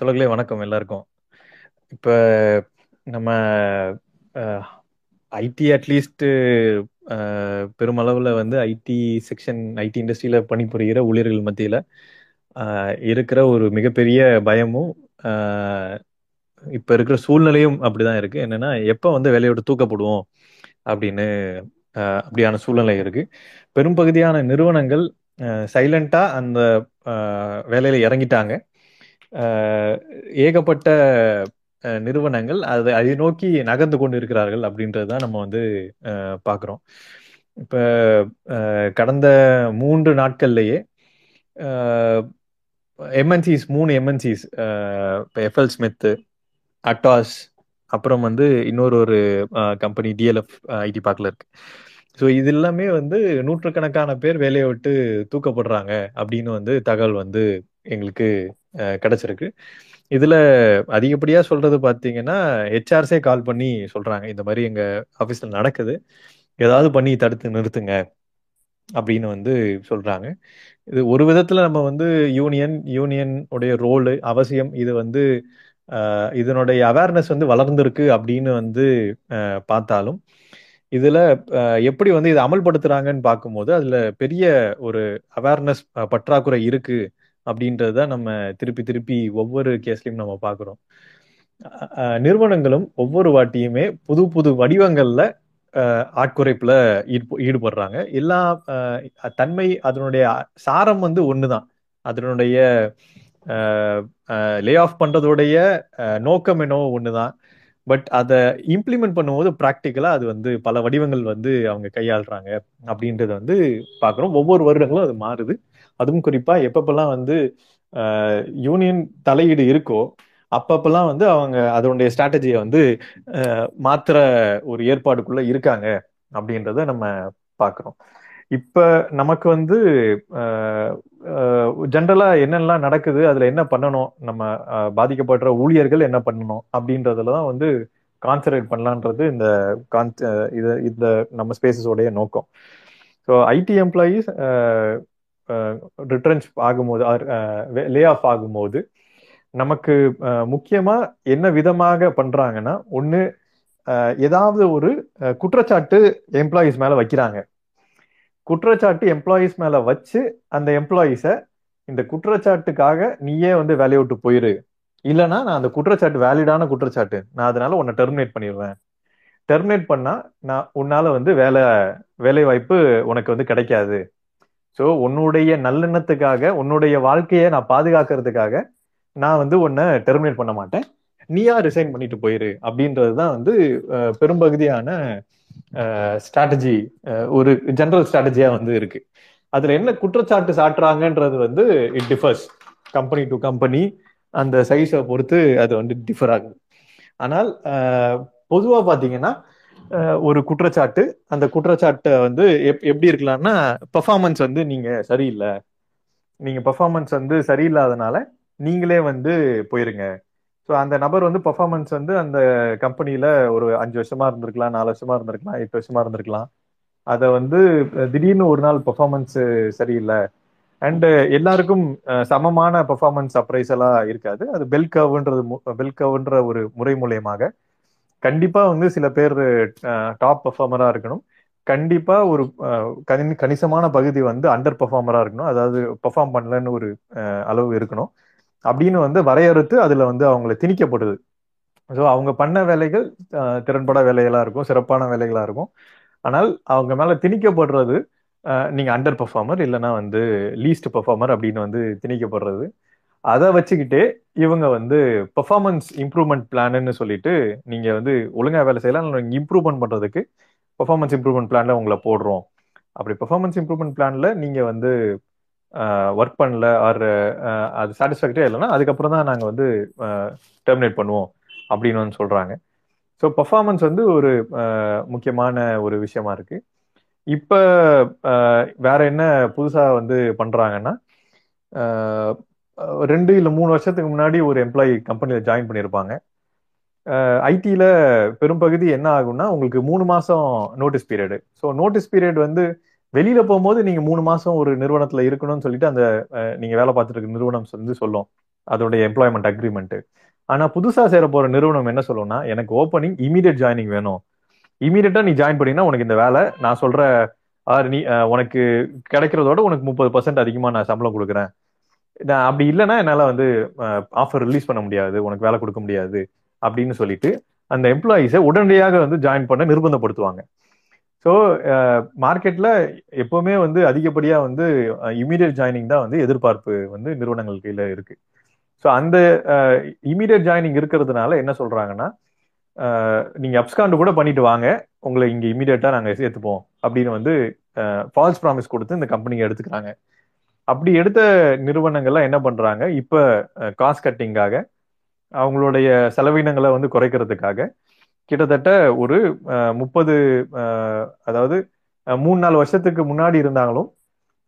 தோழர்களே வணக்கம் எல்லாருக்கும். இப்போ நம்ம ஐடி அட்லீஸ்ட் பெருமளவில் வந்து ஐடி செக்ஷன் ஐடி இண்டஸ்ட்ரியில் பணிபுரிகிற ஊழியர்கள் மத்தியில் இருக்கிற ஒரு மிகப்பெரிய பயமும் இப்போ இருக்கிற சூழ்நிலையும் அப்படிதான் இருக்கு. என்னன்னா எப்போ வந்து வேலையோட தூக்கப்படுவோம் அப்படின்னு அப்படியான சூழ்நிலை இருக்கு. பெரும்பகுதியான நிறுவனங்கள் சைலண்டா அந்த வேலையில இறங்கிட்டாங்க. ஏகப்பட்ட நிறுவனங்கள் அதை அதை நோக்கி நகர்ந்து கொண்டு இருக்கிறார்கள் அப்படின்றது தான் நம்ம வந்து பார்க்குறோம். இப்போ கடந்த மூன்று நாட்கள்லேயே எம்என்சிஸ் மூணு எம்என்சிஸ் இப்போ எஃப்எல் ஸ்மித்து அட்டாஸ் அப்புறம் வந்து இன்னொரு ஒரு கம்பெனி டிஎல்எஃப் ஐடி பார்க்கில் இருக்கு. ஸோ இது எல்லாமே வந்து நூற்றுக்கணக்கான பேர் வேலையை விட்டு தூக்கப்படுறாங்க அப்படின்னு வந்து தகவல் வந்து எங்களுக்கு கிடைச்சிருக்கு. இதுல அதிகப்படியா சொல்றது பாத்தீங்கன்னா ஹெச்ஆர்ஸே கால் பண்ணி சொல்றாங்க. இந்த மாதிரி எங்க ஆபீஸ்ல நடக்குது. ஏதாவது பண்ணி தடுத்து நிறுத்துங்க அப்படின்னு வந்து சொல்றாங்க. இது ஒரு விதத்துல நம்ம வந்து யூனியன் யூனியன் உடைய ரோலு அவசியம் இது வந்து இதனுடைய அவேர்னஸ் வந்து வளர்ந்துருக்கு அப்படின்னு வந்து பார்த்தாலும் இதுல எப்படி வந்து இதை அமல்படுத்துறாங்கன்னு பார்க்கும்போது அதுல பெரிய ஒரு அவேர்னஸ் பற்றாக்குறை இருக்கு அப்படின்றத நம்ம திருப்பி திருப்பி ஒவ்வொரு கேஸ்லயும் நம்ம பார்க்குறோம். நிறுவனங்களும் ஒவ்வொரு வாட்டியுமே புது புது வடிவங்கள்ல ஆட்குறைப்புல ஈடுபடுறாங்க. எல்லா தன்மை அதனுடைய சாரம் வந்து ஒண்ணுதான். அதனுடைய லே ஆஃப் பண்றதோடைய நோக்கம் என்னவோ ஒண்ணுதான். பட் அதை இம்ப்ளிமெண்ட் பண்ணும்போது ப்ராக்டிக்கலா அது வந்து பல வடிவங்கள் வந்து அவங்க கையாளுறாங்க. அப்படின்றத வந்து பாக்குறோம் ஒவ்வொரு வருடங்களும் அது மாறுது. அதுவும் குறிப்பா எப்பப்பெல்லாம் வந்து யூனியன் தலையீடு இருக்கோ அப்பப்பெல்லாம் வந்து அவங்க அதனுடைய ஸ்ட்ராட்டஜியை வந்து மாத்திர ஒரு ஏற்பாடுக்குள்ள இருக்காங்க அப்படின்றத நம்ம பார்க்குறோம் இப்ப நமக்கு வந்து ஜென்ரலா என்னெல்லாம் நடக்குது அதுல என்ன பண்ணணும் நம்ம பாதிக்கப்படுற ஊழியர்கள் என்ன பண்ணணும் அப்படின்றதுல தான் வந்து கான்சன்ட்ரேட் பண்ணலான்றது இந்த கான் இது இந்த நம்ம ஸ்பேசஸோடைய நோக்கம். ஸோ ஐடி எம்ப்ளாயீஸ் ரிட்டர்ன்ஸ் ஆகும்போது லே ஆஃப் ஆகும்போது நமக்கு முக்கியமா என்ன விதமாக பண்றாங்கன்னா ஒண்ணு ஏதாவது ஒரு குற்றச்சாட்டு எம்ப்ளாயீஸ் மேல வைக்கிறாங்க. குற்றச்சாட்டு எம்ப்ளாயீஸ் மேல வச்சு அந்த எம்ப்ளாயீஸ இந்த குற்றச்சாட்டுக்காக நீயே வந்து வேலையை விட்டு போயிரு. இல்லைன்னா நான் அந்த குற்றச்சாட்டு வேலிடான குற்றச்சாட்டு நான் அதனால உன்னை டெர்மினேட் பண்ணிடுவேன். டெர்மினேட் பண்ணா நான் உன்னால வந்து வேலை வேலை வாய்ப்பு உனக்கு வந்து கிடைக்காது. ஸோ உன்னுடைய நல்லெண்ணத்துக்காக உன்னுடைய வாழ்க்கையை நான் பாதுகாக்கிறதுக்காக நான் வந்து உன்னை டெர்மினேட் பண்ண மாட்டேன். நீயா ரிசைன் பண்ணிட்டு போயிரு அப்படின்றது தான் வந்து பெரும்பகுதியான ஸ்ட்ராட்டஜி ஒரு ஜென்ரல் ஸ்ட்ராட்டஜியா வந்து இருக்கு. அதுல என்ன குற்றச்சாட்டு சாட்டுறாங்கன்றது வந்து it differs company to company அந்த சைஸை பொறுத்து அது வந்து டிஃபர் ஆகுது. ஆனால் பொதுவாக பார்த்தீங்கன்னா ஒரு குற்றச்சாட்டு. அந்த குற்றச்சாட்டை வந்து எப்படி இருக்கலாம்னா பெர்ஃபார்மன்ஸ் வந்து நீங்க சரியில்லை. நீங்க பெர்ஃபார்மன்ஸ் வந்து சரியில்லாதனால நீங்களே வந்து போயிருங்க. ஸோ அந்த நபர் வந்து பெர்ஃபார்மன்ஸ் வந்து அந்த கம்பெனியில ஒரு அஞ்சு வருஷமா இருந்திருக்கலாம் நாலு வருஷமா இருந்திருக்கலாம் எட்டு வருஷமா இருந்திருக்கலாம். அதை வந்து திடீர்னு ஒரு நாள் பெர்ஃபார்மன்ஸ் சரியில்லை. அண்டு எல்லாருக்கும் சமமான பெர்ஃபார்மன்ஸ் அப்ரைசலா இருக்காது. அது பெல் கர்வ்ன்றது பெல் கர்வ்ன்ற ஒரு முறை மூலயமாக கண்டிப்பா வந்து சில பேர் டாப் பெர்ஃபார்மரா இருக்கணும். கண்டிப்பா ஒரு கணிசமான பகுதி வந்து அண்டர் பெர்ஃபார்மரா இருக்கணும். அதாவது பெர்ஃபார்ம் பண்ணலன்னு ஒரு அளவு இருக்கணும். அப்படின்னு வந்து வரையறுத்து அதுல வந்து அவங்கள திணிக்கப்படுது. ஸோ அவங்க பண்ண வேலைகள் திறன்பட வேலைகளா இருக்கும் சிறப்பான வேலைகளா இருக்கும். ஆனால் அவங்க மேல திணிக்கப்படுறது நீங்க அண்டர் பெர்ஃபார்மர் இல்லைன்னா வந்து லீஸ்ட் பெர்ஃபார்மர் அப்படின்னு வந்து திணிக்கப்படுறது. அதை வச்சுக்கிட்டே இவங்க வந்து பெர்ஃபார்மன்ஸ் இம்ப்ரூவ்மெண்ட் பிளான்னு சொல்லிட்டு நீங்க வந்து ஒழுங்கா வேலை செய்யலாம் இம்ப்ரூவ்மெண்ட் பண்றதுக்கு பெர்ஃபார்மன்ஸ் இம்ப்ரூவ்மெண்ட் பிளான்ல உங்களை போடுறோம். அப்படி பெர்ஃபார்மன்ஸ் இம்ப்ரூவ்மெண்ட் பிளான்ல நீங்க வந்து ஒர்க் பண்ணல ஆர் அது சாட்டிஸ்ஃபேக்டரியா இல்லைன்னா அதுக்கப்புறம் தான் நாங்கள் வந்து டெர்மினேட் பண்ணுவோம் அப்படின்னு வந்து சொல்றாங்க. ஸோ பர்ஃபார்மன்ஸ் வந்து ஒரு முக்கியமான ஒரு விஷயமா இருக்கு. இப்போ வேற என்ன புதுசா வந்து பண்றாங்கன்னா ரெண்டு இல்லை மூணு வருஷத்துக்கு முன்னாடி ஒரு எம்ப்ளாயி கம்பெனியில் ஜாயின் பண்ணியிருப்பாங்க ஐடியில் பெரும்பகுதி என்ன ஆகும்னா உங்களுக்கு மூணு மாதம் notice period so notice period வந்து வெளியில் போகும்போது நீங்கள் மூணு மாதம் ஒரு நிறுவனத்தில் இருக்கணும்னு சொல்லிட்டு அந்த நீங்கள் வேலை பார்த்துட்டு இருக்க நிறுவனம் வந்து சொல்லும். அதோடைய எம்ப்ளாய்மெண்ட் அக்ரிமெண்ட் ஆனால் புதுசாக சேர போகிற நிறுவனம் என்ன சொல்லும்னா எனக்கு ஓப்பனிங் இமீடியட் ஜாயினிங் வேணும். இமீடியட்டாக நீ ஜாயின் பண்ணினா உனக்கு இந்த வேலை நான் சொல்கிற ஆறு நீ உனக்கு கிடைக்கிறதோட உனக்கு முப்பது பர்சன்ட் அதிகமாக நான் சம்பளம் கொடுக்குறேன். நான் அப்படி இல்லைன்னா என்னால் வந்து ஆஃபர் ரிலீஸ் பண்ண முடியாது உனக்கு வேலை கொடுக்க முடியாது அப்படின்னு சொல்லிட்டு அந்த எம்ப்ளாயீஸை உடனடியாக வந்து ஜாயின் பண்ண நிர்பந்தப்படுத்துவாங்க. ஸோ மார்க்கெட்ல எப்பவுமே வந்து அதிகப்படியாக வந்து இமீடியட் ஜாயினிங் தான் வந்து எதிர்பார்ப்பு வந்து நிறுவனங்கள் கையில் இருக்கு. ஸோ அந்த இமீடியட் ஜாயினிங் இருக்கிறதுனால என்ன சொல்றாங்கன்னா நீங்கள் நீங்க அப்ஸ்காண்டு கூட பண்ணிட்டு வாங்க உங்களை இங்க இமீடியட்டா நாங்கள் சேர்த்துப்போம் அப்படின்னு வந்து ஃபால்ஸ் ப்ராமிஸ் கொடுத்து இந்த கம்பெனியை எடுத்துக்கிறாங்க. அப்படி எடுத்த நிறுவனங்கள்லாம் என்ன பண்றாங்க? இப்ப காஸ்ட் கட்டிங்காக அவங்களுடைய செலவினங்களை வந்து குறைக்கிறதுக்காக கிட்டத்தட்ட ஒரு முப்பது அதாவது மூணு நாலு வருஷத்துக்கு முன்னாடி இருந்தாங்களும்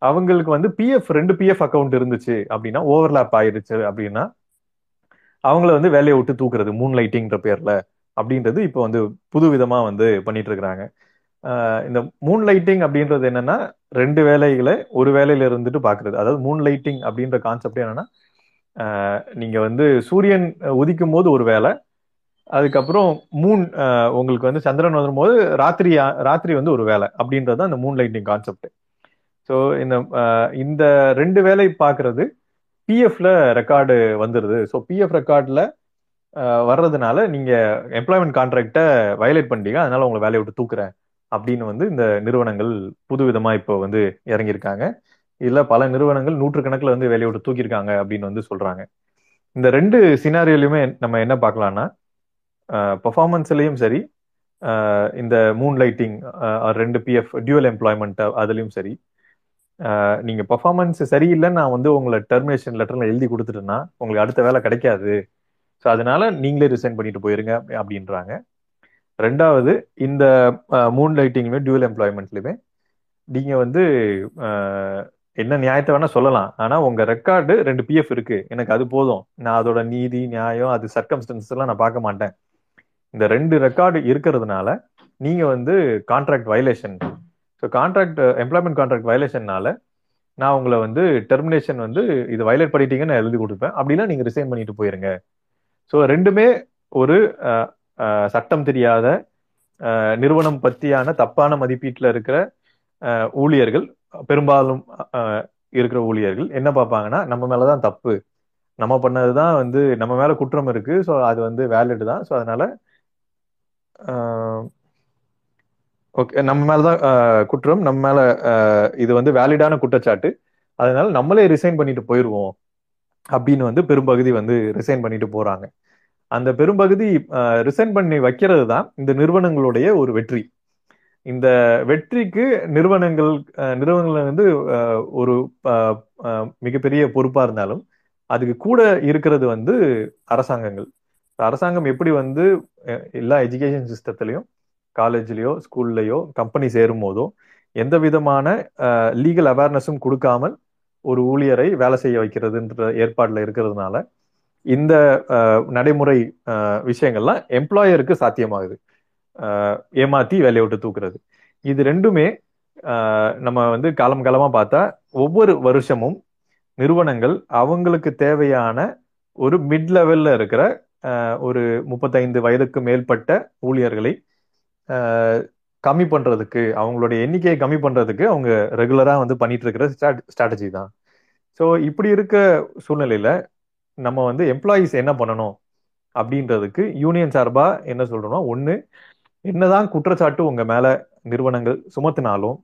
அவங்களுக்கு வந்து பிஎஃப் ரெண்டு பிஎஃப் அக்கௌண்ட் இருந்துச்சு அப்படின்னா ஓவர்லாப் ஆயிருச்சு அப்படின்னா அவங்கள வந்து வேலையை விட்டு தூக்குறது மூன் லைட்டிங்கிற பேர்ல அப்படின்றது இப்போ வந்து புது விதமா வந்து பண்ணிட்டு இருக்கிறாங்க. இந்த மூன் லைட்டிங் அப்படின்றது என்னன்னா ரெண்டு வேலைகளை ஒரு வேலையில இருந்துட்டு பாக்குறது. அதாவது மூன் லைட்டிங் அப்படின்ற கான்செப்ட் என்னன்னா நீங்க வந்து சூரியன் உதிக்கும் போது ஒரு வேலை அதுக்கப்புறம் மூன் உங்களுக்கு வந்து சந்திரன் வரும்போது ராத்திரி ராத்திரி வந்து ஒரு வேலை அப்படின்றது தான் அந்த மூன் லைட்டிங் கான்செப்ட் ஸோ இந்த இந்த ரெண்டு வேலை பார்க்கறது பிஎஃப்ல ரெக்கார்டு வந்துருது. ஸோ பிஎஃப் ரெக்கார்டில் வர்றதுனால நீங்க எம்ப்ளாய்மெண்ட் கான்ட்ராக்டை வயலேட் பண்ணிட்டீங்க. அதனால உங்களை வேலையை விட்டு தூக்குறேன். அப்படின்னு வந்து இந்த நிறுவனங்கள் புது விதமா இப்போ வந்து இறங்கியிருக்காங்க. இல்ல பல நிறுவனங்கள் நூற்றுக்கணக்கில் வந்து வேலையை விட்டு தூக்கியிருக்காங்க அப்படின்னு வந்து சொல்றாங்க. இந்த ரெண்டு சினாரியோலையுமே நம்ம என்ன பார்க்கலாம்னா பர்ஃபார்மன்ஸ்லயும் சரி இந்த மூன் லைட்டிங் ரெண்டு பிஎஃப் டியூவல் எம்ப்ளாய்மெண்ட் அதுலயும் சரி நீங்க பர்ஃபார்மன்ஸ் சரியில்லைன்னு நான் வந்து உங்களை டெர்மினேஷன் லெட்டர்ல எழுதி கொடுத்துட்டேன்னா உங்களுக்கு அடுத்த வேலை கிடைக்காது. ஸோ அதனால நீங்களே ரிசைன் பண்ணிட்டு போயிருங்க அப்படின்றாங்க. ரெண்டாவது இந்த மூன் லைட்டிங்குமே டியூல் எம்ப்ளாய்மெண்ட்லையுமே நீங்க வந்து என்ன நியாயத்தை வேணா சொல்லலாம். ஆனா உங்க ரெக்கார்டு ரெண்டு பிஎஃப் இருக்கு. எனக்கு அது போதும். நான் அதோட நீதி நியாயம் அது சர்க்கம்ஸ்டன்ஸ் எல்லாம் நான் பார்க்க மாட்டேன். இந்த ரெண்டு ரெக்கார்டு இருக்கிறதுனால நீங்க வந்து contract violation so contract employment contract வயலேஷன்னால நான் உங்களை வந்து டெர்மினேஷன் வந்து இது வயலேட் பண்ணிட்டீங்கன்னு நான் எழுதி கொடுப்பேன். அப்படின்னா நீங்க ரிசைன் பண்ணிட்டு போயிருங்க. ஸோ ரெண்டுமே ஒரு சட்டம் தெரியாத நிறுவனம் பற்றியான தப்பான மதிப்பீட்டில் இருக்கிற ஊழியர்கள் பெரும்பாலும் இருக்கிற ஊழியர்கள் என்ன பார்ப்பாங்கன்னா நம்ம மேலதான் தப்பு. நம்ம பண்ணதுதான் வந்து நம்ம மேல குற்றம் இருக்கு. ஸோ அது வந்து வேலிட் தான். ஸோ அதனால ஓகே நம்ம மேலதான் தான் குற்றம். நம்ம மேல இது வந்து வேலிடான குற்றச்சாட்டு. அதனால நம்மளே ரிசைன் பண்ணிட்டு போயிடுவோம் அப்படின்னு வந்து பெரும்பகுதி வந்து ரிசைன் பண்ணிட்டு போறாங்க. அந்த பெரும்பகுதி ரிசைன் பண்ணி வைக்கிறது தான் இந்த நிறுவனங்களுடைய ஒரு வெற்றி. இந்த வெற்றிக்கு நிறுவனங்கள் நிறுவனங்கள் வந்து ஒரு மிகப்பெரிய பொறுப்பா இருந்தாலும் அதுக்கு கூட இருக்கிறது வந்து அரசாங்கங்கள். அரசாங்கம் எப்படி வந்து எல்லா எஜுகேஷன் சிஸ்டத்திலையும் காலேஜ்லயோ ஸ்கூல்லையோ கம்பெனி சேரும் போதோ எந்த விதமான லீகல் அவேர்னஸும் கொடுக்காமல் ஒரு ஊழியரை வேலை செய்ய வைக்கிறதுன்ற ஏற்பாடில் இருக்கிறதுனால இந்த நடைமுறை விஷயங்கள்லாம் எம்ப்ளாயருக்கு சாத்தியமாகுது. ஏமாத்தி வேலையை விட்டு தூக்குறது. இது ரெண்டுமே நம்ம வந்து காலம் காலமா பார்த்தா ஒவ்வொரு வருஷமும் நிறுவனங்கள் அவங்களுக்கு தேவையான ஒரு மிட் லெவல்ல இருக்கிற ஒரு முப்பத்தைந்து வயதுக்கு மேற்பட்ட ஊழியர்களை கம்மி பண்றதுக்கு அவங்களுடைய எண்ணிக்கையை கம்மி பண்றதுக்கு அவங்க ரெகுலரா வந்து பண்ணிட்டு இருக்கிற ஸ்ட்ராட்டஜி தான். ஸோ இப்படி இருக்க சூழ்நிலையில நம்ம வந்து எம்ப்ளாயீஸ் என்ன பண்ணணும்? அப்படின்றதுக்கு யூனியன் சார்பா என்ன சொல்றோம்னா ஒண்ணு என்னதான் குற்றச்சாட்டு உங்க மேல நிறுவனங்கள் சுமத்தினாலும்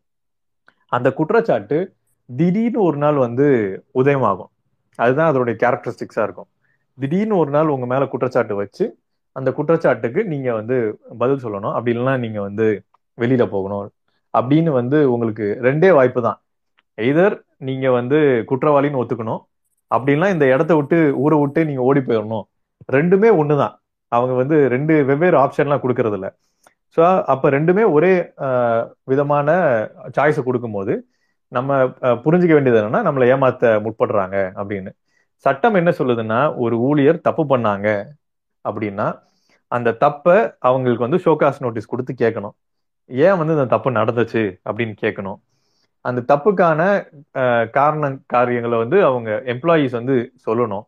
அந்த குற்றச்சாட்டு திடீர்னு ஒரு நாள் வந்து உதயமாகும். அதுதான் அதோடைய கேரக்டரிஸ்டிக்ஸா இருக்கும். திடீர்னு ஒரு நாள் உங்க மேல குற்றச்சாட்டு வச்சு அந்த குற்றச்சாட்டுக்கு நீங்க வந்து பதில் சொல்லணும். அப்படி இல்லைன்னா நீங்க வந்து வெளியில போகணும். அப்படின்னு வந்து உங்களுக்கு ரெண்டே வாய்ப்பு தான். எய்தர் நீங்க வந்து குற்றவாளின்னு ஒத்துக்கணும் அப்படின்னா இந்த இடத்த விட்டு ஊரை விட்டு நீங்க ஓடி போயிடணும். ரெண்டுமே ஒண்ணுதான். அவங்க வந்து ரெண்டு வெவ்வேறு ஆப்ஷன்லாம் கொடுக்கறது இல்ல ஸோ அப்ப ரெண்டுமே ஒரே விதமான சாய்ஸை கொடுக்கும்போது நம்ம புரிஞ்சுக்க வேண்டியது என்னன்னா நம்மளை ஏமாத்த முற்படுறாங்க அப்படின்னு. சட்டம் என்ன சொல்லுதுன்னா ஒரு ஊழியர் தப்பு பண்ணாங்க அப்படின்னா அந்த தப்பை அவங்களுக்கு வந்து ஷோகாஸ் நோட்டீஸ் கொடுத்து கேட்கணும். ஏன் வந்து இந்த தப்பு நடந்துச்சு அப்படின்னு கேட்கணும். அந்த தப்புக்கான அஹ், காரண காரியங்களை வந்து அவங்க எம்ப்ளாயீஸ் வந்து சொல்லணும்.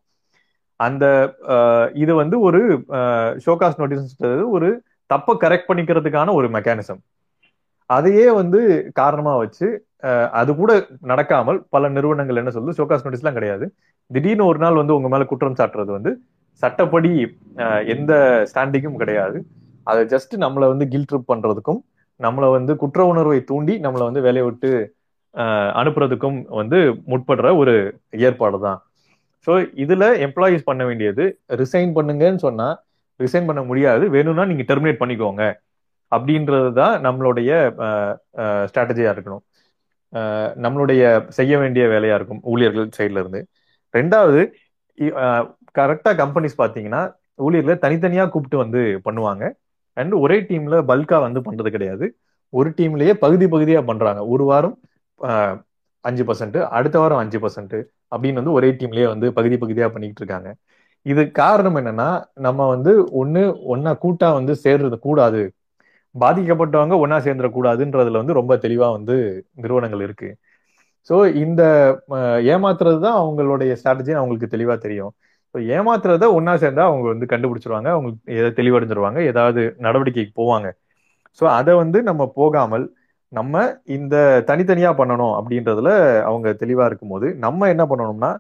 அந்த இது வந்து ஒரு ஷோகாஸ் நோட்டீஸ் ஒரு தப்பை கரெக்ட் பண்ணிக்கிறதுக்கான ஒரு மெக்கானிசம் அதையே வந்து காரணமா வச்சு அது கூட நடக்காமல் பல நிறுவனங்கள் என்ன சொல்லுது ஷோகாஸ் நோட்டீஸ்லாம் கிடையாது. திடீர்னு ஒரு நாள் வந்து உங்க மேல குற்றம் சாட்டுறது வந்து சட்டப்படி எந்த ஸ்டாண்டிங்கும் கிடையாது. அதை ஜஸ்ட் நம்மளை வந்து கில் ட்ரிப் பண்றதுக்கும் நம்மளை வந்து குற்ற உணர்வை தூண்டி நம்மளை வந்து வேலையை விட்டு அனுப்புறதுக்கும் வந்து முற்படுற ஒரு ஏற்பாடு தான் ஸோ இதுல எம்ப்ளாயிஸ் பண்ண வேண்டியது ரிசைன் பண்ணுங்கன்னு சொன்னா ரிசைன் பண்ண முடியாது. வேணும்னா நீங்க டெர்மினேட் பண்ணிக்கோங்க. அப்படின்றது தான் நம்மளுடைய ஸ்ட்ராட்டஜியா இருக்கணும். நம்மளுடைய செய்ய வேண்டிய வேலையா இருக்கும் ஊழியர்கள் சைட்ல இருந்து. ரெண்டாவது கரெக்டா கம்பெனிஸ் பாத்தீங்கன்னா ஊழியர்களை தனித்தனியா கூப்பிட்டு வந்து பண்ணுவாங்க. அண்ட் ஒரே டீம்ல பல்கா வந்து பண்றது கிடையாது. ஒரு டீம்லயே பகுதி பகுதியா பண்றாங்க. ஒரு வாரம் அஞ்சு பர்சன்ட் அடுத்த வாரம் அஞ்சு பர்சன்ட் அப்படின்னு வந்து ஒரே டீம்லயே வந்து பகுதி பகுதியா பண்ணிட்டு இருக்காங்க. இது காரணம் என்னன்னா நம்ம வந்து ஒண்ணு ஒன்னா கூட்டா வந்து சேர்றது கூடாது. பாதிக்கப்பட்டவங்க ஒன்னா சேர்ந்துடக்கூடாதுன்றதுல வந்து ரொம்ப தெளிவா வந்து நிறுவனங்கள் இருக்கு. ஸோ இந்த ஏமாத்துறது தான் அவங்களுடைய ஸ்ட்ராட்டஜி அவங்களுக்கு தெளிவா தெரியும். ஸோ ஏமாத்துறத ஒன்னா சேர்ந்தா அவங்க வந்து கண்டுபிடிச்சிருவாங்க அவங்களுக்கு எதாவது தெளிவடைஞ்சிருவாங்க ஏதாவது நடவடிக்கைக்கு போவாங்க. ஸோ அதை வந்து நம்ம போகாமல் நம்ம இந்த தனித்தனியா பண்ணணும் அப்படின்றதுல அவங்க தெளிவா இருக்கும்போது நம்ம என்ன பண்ணணும்னா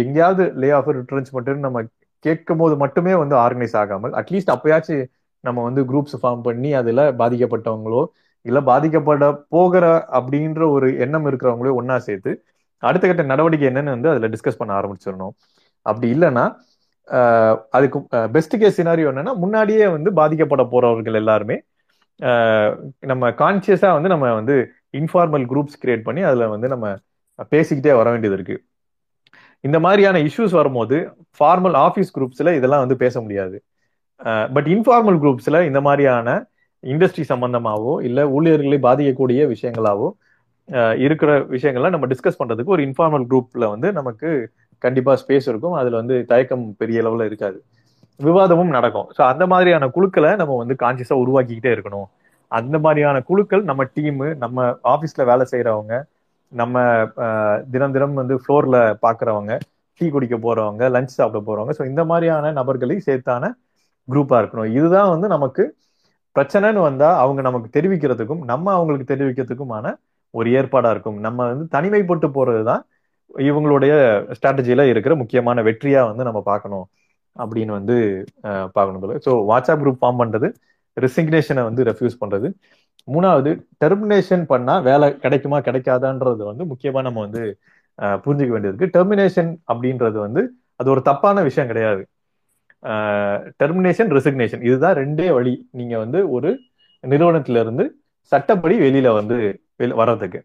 எங்கேயாவது லே ஆஃப் ரிட்ரன்ச்மெண்ட் நம்ம கேட்கும் போது மட்டுமே வந்து ஆர்கனைஸ் ஆகாமல் அட்லீஸ்ட் அப்பயாச்சும் நம்ம வந்து குரூப்ஸ் ஃபார்ம் பண்ணி அதுல பாதிக்கப்பட்டவங்களோ இல்ல பாதிக்கப்பட போகிற அப்படின்ற ஒரு எண்ணம் இருக்கிறவங்களோ ஒன்னா சேர்த்து அடுத்த கட்ட நடவடிக்கை என்னன்னு வந்து அதுல டிஸ்கஸ் பண்ண ஆரம்பிச்சிடணும். அப்படி இல்லைன்னா அதுக்கு பெஸ்ட் கேஸ் சினாரியோ என்னன்னா முன்னாடியே வந்து பாதிக்கப்பட போறவர்கள் எல்லாருமே நம்ம கான்சியஸா வந்து நம்ம வந்து இன்ஃபார்மல் குரூப்ஸ் கிரியேட் பண்ணி அதுல வந்து நம்ம பேசிக்கிட்டே வர வேண்டியது இருக்கு. இந்த மாதிரியான இஷ்யூஸ் வரும்போது ஃபார்மல் ஆஃபீஸ் குரூப்ஸ்ல இதெல்லாம் வந்து பேச முடியாது. பட் இன்ஃபார்மல் குரூப்ஸ்ல இந்த மாதிரியான இண்டஸ்ட்ரி சம்பந்தமாவோ இல்ல ஊழியர்களை பாதிக்கக்கூடிய விஷயங்களாவோ இருக்கிற விஷயங்கள்லாம் நம்ம டிஸ்கஸ் பண்றதுக்கு ஒரு இன்ஃபார்மல் குரூப்ல வந்து நமக்கு கண்டிப்பா ஸ்பேஸ் இருக்கும். அதுல வந்து தயக்கம் பெரிய அளவுல இருக்காது. விவாதமும் நடக்கும். ஸோ அந்த மாதிரியான குழுக்களை நம்ம வந்து கான்சியஸா உருவாக்கிக்கிட்டே இருக்கணும். அந்த மாதிரியான குழுக்கள் நம்ம டீமு நம்ம ஆஃபீஸ்ல வேலை செய்யறவங்க நம்ம தினம் தினம் வந்து ஃப்ளோர்ல பாக்குறவங்க டீ குடிக்க போறவங்க லஞ்ச் சாப்பிட போறவங்க. ஸோ இந்த மாதிரியான நபர்களை சேர்த்தான குரூப்பா இருக்கணும். இதுதான் வந்து நமக்கு பிரச்சனைன்னு வந்தா அவங்க நமக்கு தெரிவிக்கிறதுக்கும் நம்ம அவங்களுக்கு தெரிவிக்கிறதுக்குமான ஒரு ஏற்பாடா இருக்கும். நம்ம வந்து தனிமைப்பட்டு போறதுதான் இவங்களுடைய ஸ்ட்ராட்டஜியில இருக்கிற முக்கியமான வெற்றியா வந்து நம்ம பார்க்கணும். அப்படின்னு வந்து பார்க்கணும் ஸோ வாட்ஸ்அப் குரூப் ஃபார்ம் பண்ணுறது ரெசிக்னேஷனை வந்து ரெஃப்யூஸ் பண்றது. மூணாவது டெர்மினேஷன் பண்ணா வேலை கிடைக்குமா கிடைக்காதான்றது வந்து முக்கியமாக நம்ம வந்து புரிஞ்சுக்க வேண்டியது இருக்கு டெர்மினேஷன் அப்படின்றது வந்து அது ஒரு தப்பான விஷயம் கிடையாது. டெர்மினேஷன் ரெசிக்னேஷன் இதுதான் ரெண்டே வழி. நீங்கள் வந்து ஒரு நிறுவனத்துல இருந்து சட்டப்படி வெளியில வந்து வர்றதுக்கு.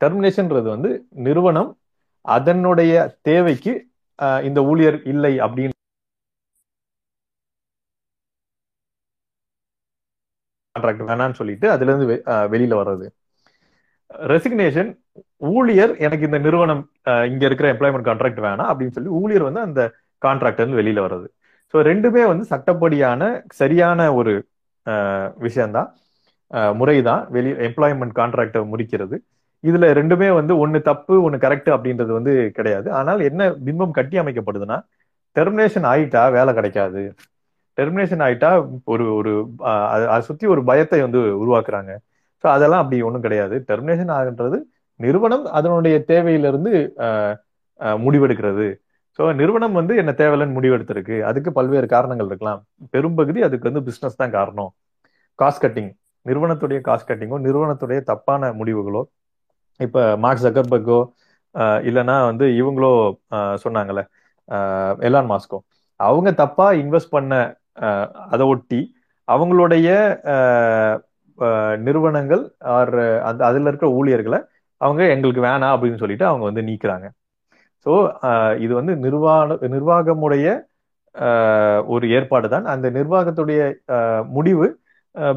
டெர்மினேஷன்ன்றது வந்து நிறுவனம் அதனுடைய தேவைக்கு இந்த ஊழியர் இல்லை அப்படின்னு கான்ட்ராக்ட் வேணான்னு சொல்லிட்டு அதுல இருந்து வெளியில வர்றது. ரெசிக்னேஷன் ஊழியர் எனக்கு இந்த நிறுவனம் இங்க இருக்கிற எம்ப்ளாய்மெண்ட் கான்ட்ராக்ட் வேணாம் அப்படின்னு சொல்லி ஊழியர் வந்து அந்த கான்ட்ராக்ட் வந்து வெளியில வர்றது. ஸோ ரெண்டுமே வந்து சட்டப்படியான சரியான ஒரு விஷயம்தான். முறைதான். வெளி எம்ப்ளாய்மெண்ட் கான்ட்ராக்டை முடிக்கிறது இதுல ரெண்டுமே வந்து ஒன்னு தப்பு ஒன்னு கரெக்ட் அப்படின்றது வந்து கிடையாது. ஆனால் என்ன பிம்பம் கட்டி அமைக்கப்படுதுன்னா டெர்மினேஷன் ஆயிட்டா வேலை கிடைக்காது. டெர்மினேஷன் ஆயிட்டா ஒரு ஒரு அதை சுத்தி ஒரு பயத்தை வந்து உருவாக்குறாங்க. ஸோ அதெல்லாம் அப்படி ஒன்றும் கிடையாது. டெர்மினேஷன் ஆகுன்றது நிறுவனம் அதனுடைய தேவையிலிருந்து முடிவெடுக்கிறது. ஸோ நிறுவனம் வந்து என்ன தேவையில்லைன்னு முடிவெடுத்திருக்கு. அதுக்கு பல்வேறு காரணங்கள் இருக்கலாம். பெரும்பகுதி அதுக்கு வந்து பிஸ்னஸ் தான் காரணம். காஸ்ட் கட்டிங் நிறுவனத்துடைய காஸ்ட் கட்டிங்கோ நிறுவனத்துடைய தப்பான முடிவுகளோ இப்போ மார்க் ஜக்கர்பர்கோ இல்லைன்னா வந்து இவங்களோ சொன்னாங்கல்ல எலான் மாஸ்கோ அவங்க தப்பா இன்வெஸ்ட் பண்ண அதை ஒட்டி அவங்களுடைய நிறுவனங்கள் ஆர் அந்த அதுல இருக்கிற ஊழியர்களை அவங்க எங்களுக்கு வேணாம் அப்படின்னு சொல்லிட்டு அவங்க வந்து நீக்கிறாங்க. ஸோ இது வந்து நிர்வாக நிர்வாகமுடைய ஒரு ஏற்பாடு தான். அந்த நிர்வாகத்துடைய முடிவு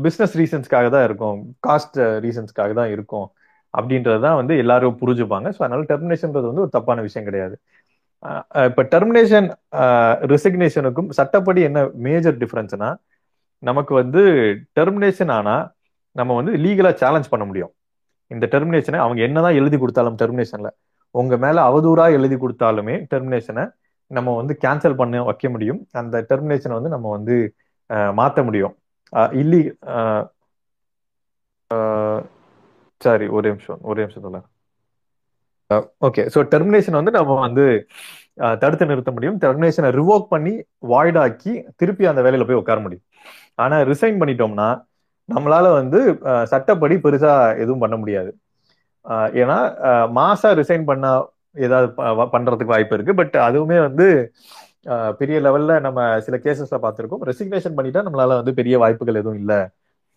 பிஸ்னஸ் ரீசன்ஸ்க்காக தான் இருக்கும். காஸ்ட் ரீசன்ஸ்க்காக தான் இருக்கும். அப்படின்றது தான் வந்து எல்லாரும் புரிஞ்சுப்பாங்க. ஸோ அதனால டெர்மினேஷன்றது வந்து ஒரு தப்பான விஷயம் கிடையாது. இப்போ டெர்மினேஷன் ரிசிக்னேஷனுக்கும் சட்டப்படி என்ன மேஜர் டிஃப்ரென்ஸ்னா நமக்கு வந்து டெர்மினேஷன் ஆனா நம்ம வந்து லீகலா சேலஞ்ச் பண்ண முடியும். இந்த டெர்மினேஷனை அவங்க என்னதான் எழுதி கொடுத்தாலும் டெர்மினேஷன்ல உங்க மேல அவதூறா எழுதி கொடுத்தாலுமே டெர்மினேஷனை நம்ம வந்து கேன்சல் பண்ண வைக்க முடியும். அந்த டெர்மினேஷனை வந்து நம்ம வந்து மாற்ற முடியும். இல்லி சாரி ஒரு நிமிஷம் ஒரு நிமிஷம் சொல்ல ஓகே ஸோ டெர்மினேஷன் வந்து நம்ம வந்து தடுத்து நிறுத்த முடியும். டெர்மினேஷனை ரிவோக் பண்ணி வாய்டாக்கி திருப்பி அந்த வேலையில போய் உட்கார முடியும். ஆனா ரிசைன் பண்ணிட்டோம்னா நம்மளால வந்து சட்டப்படி பெருசா எதுவும் பண்ண முடியாது. ஏன்னா மாசா ரிசைன் பண்ணா ஏதாவது பண்றதுக்கு வாய்ப்பு இருக்கு. பட் அதுவுமே வந்து பெரிய லெவல்ல நம்ம சில கேசஸ்ல பார்த்துருக்கோம். ரெசிக்னேஷன் பண்ணிட்டா நம்மளால வந்து பெரிய வாய்ப்புகள் எதுவும் இல்லை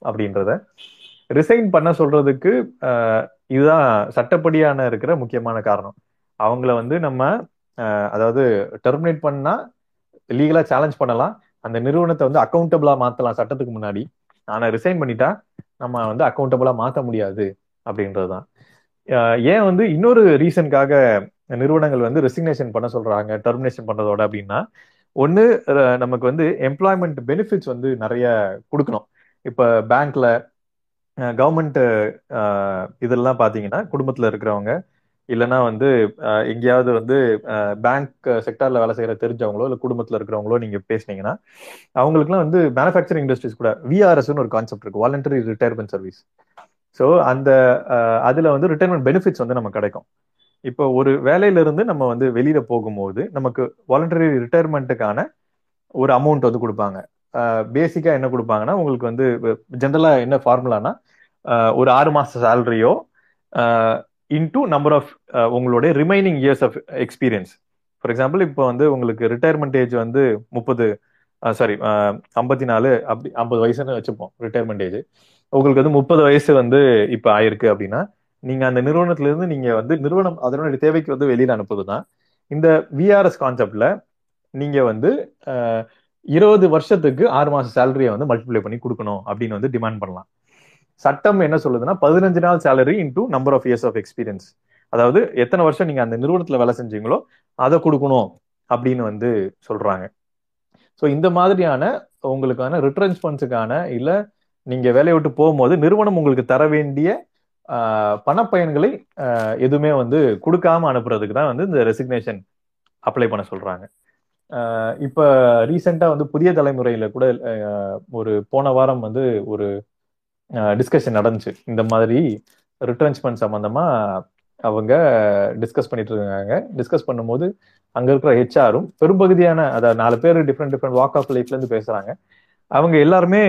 அப்படின்றத. ரிசைன் பண்ண சொல்றதுக்கு இதுதான் சட்டப்படியான இருக்கிற முக்கியமான காரணம். அவங்கள வந்து நம்ம அதாவது டெர்மினேட் பண்ணா லீகலா சேலஞ்ச் பண்ணலாம். அந்த நிறுவனத்தை வந்து அக்கௌண்டபிளா மாத்தலாம் சட்டத்துக்கு முன்னாடி. ஆனா ரிசைன் பண்ணிட்டா நம்ம வந்து அக்கௌண்டபிளா மாத்த முடியாது அப்படின்றதுதான். ஏன் வந்து இன்னொரு ரீசனுக்காக நிறுவனங்கள் வந்து ரெசிக்னேஷன் பண்ண சொல்றாங்க டெர்மினேஷன் பண்றதோட அப்படின்னா ஒன்று நமக்கு வந்து எம்ப்ளாய்மெண்ட் பெனிஃபிட்ஸ் வந்து நிறைய கொடுக்கணும். இப்போ பேங்க்ல கவர்மெண்ட் இதெல்லாம் பார்த்தீங்கன்னா குடும்பத்தில் இருக்கிறவங்க இல்லைன்னா வந்து எங்கேயாவது வந்து பேங்க் செக்டாரில் வேலை செய்யற தெரிஞ்சவங்களோ இல்லை குடும்பத்தில் இருக்கிறவங்களோ நீங்க பேசுனீங்கன்னா அவங்களுக்குலாம் வந்து மேனுஃபேக்சரிங் இண்டஸ்ட்ரீஸ் கூட விஆர்எஸ்னு ஒரு கான்செப்ட் இருக்கு வாலண்டரி ரிட்டையர்மெண்ட் சர்வீஸ் ஸோ அந்த அதுல வந்து ரிட்டையர்மெண்ட் பெனிஃபிட்ஸ் வந்து நமக்கு கிடைக்கும். இப்போ ஒரு வேலையிலிருந்து நம்ம வந்து வெளியில போகும்போது நமக்கு வாலண்டரி ரிட்டையர்மெண்ட்டுக்கான ஒரு அமௌண்ட் வந்து கொடுப்பாங்க. பேசிக்கா என்ன கொடுப்பாங்கன்னா உங்களுக்கு வந்து ஜென்ரலா என்ன ஃபார்முலானா ஒரு ஆறு மாச சேலரியோ இன்டூ நம்பர் ஆஃப் உங்களுடைய remaining years of experience for example இப்போ வந்து உங்களுக்கு ரிட்டையர்மெண்ட் ஏஜ் வந்து முப்பது சாரி ஐம்பத்தி நாலு அப்படி ஐம்பது வயசுன்னு வச்சுப்போம் ரிட்டையர்மெண்ட் ஏஜ் உங்களுக்கு வந்து முப்பது வயசு வந்து இப்போ ஆயிருக்கு அப்படின்னா நீங்க அந்த நிறுவனத்துல இருந்து நீங்க வந்து நிறுவனம் அதனுடைய தேவைக்கு வந்து வெளியில அனுப்புது தான் இந்த விஆர்எஸ் கான்செப்ட்ல நீங்க வந்து இருபது வருஷத்துக்கு ஆறு மாசம் சேலரியை வந்து மல்டிப்ளை பண்ணி கொடுக்கணும் அப்படின்னு வந்து டிமாண்ட் பண்ணலாம். சட்டம் என்ன சொல்லுதுன்னா பதினஞ்சு நாள் salary into number of years of experience அதாவது எத்தனை வருஷம் நீங்க அந்த நிறுவனத்துல வேலை செஞ்சீங்களோ அதை கொடுக்கணும் அப்படின்னு வந்து சொல்றாங்க. ஸோ இந்த மாதிரியான உங்களுக்கான ரிட்டர்ன்ஸ்மெண்ட்ஸுக்கான இல்ல நீங்க வேலையை விட்டு போகும்போது நிறுவனம் உங்களுக்கு தர வேண்டிய பணப்பயன்களை எதுவுமே வந்து கொடுக்காம அனுப்புறதுக்கு தான் வந்து இந்த ரெசிக்னேஷன் அப்ளை பண்ண சொல்றாங்க. இப்ப ரீசெண்டா வந்து புதிய தலைமுறையில கூட ஒரு போன வாரம் வந்து ஒரு டிஸ்கஷன் நடந்துச்சு. இந்த மாதிரி ரிட்டர்ன்ஸ்மெண்ட் சம்பந்தமா அவங்க டிஸ்கஸ் பண்ணிட்டு இருக்காங்க. டிஸ்கஸ் பண்ணும்போது அங்க இருக்கிற ஹெச்ஆரும் பெரும்பகுதியான அதாவது நாலு பேர் டிஃப்ரெண்ட் டிஃப்ரெண்ட் வாக் ஆஃப் லைஃப்ல இருந்து பேசுறாங்க. அவங்க எல்லாருமே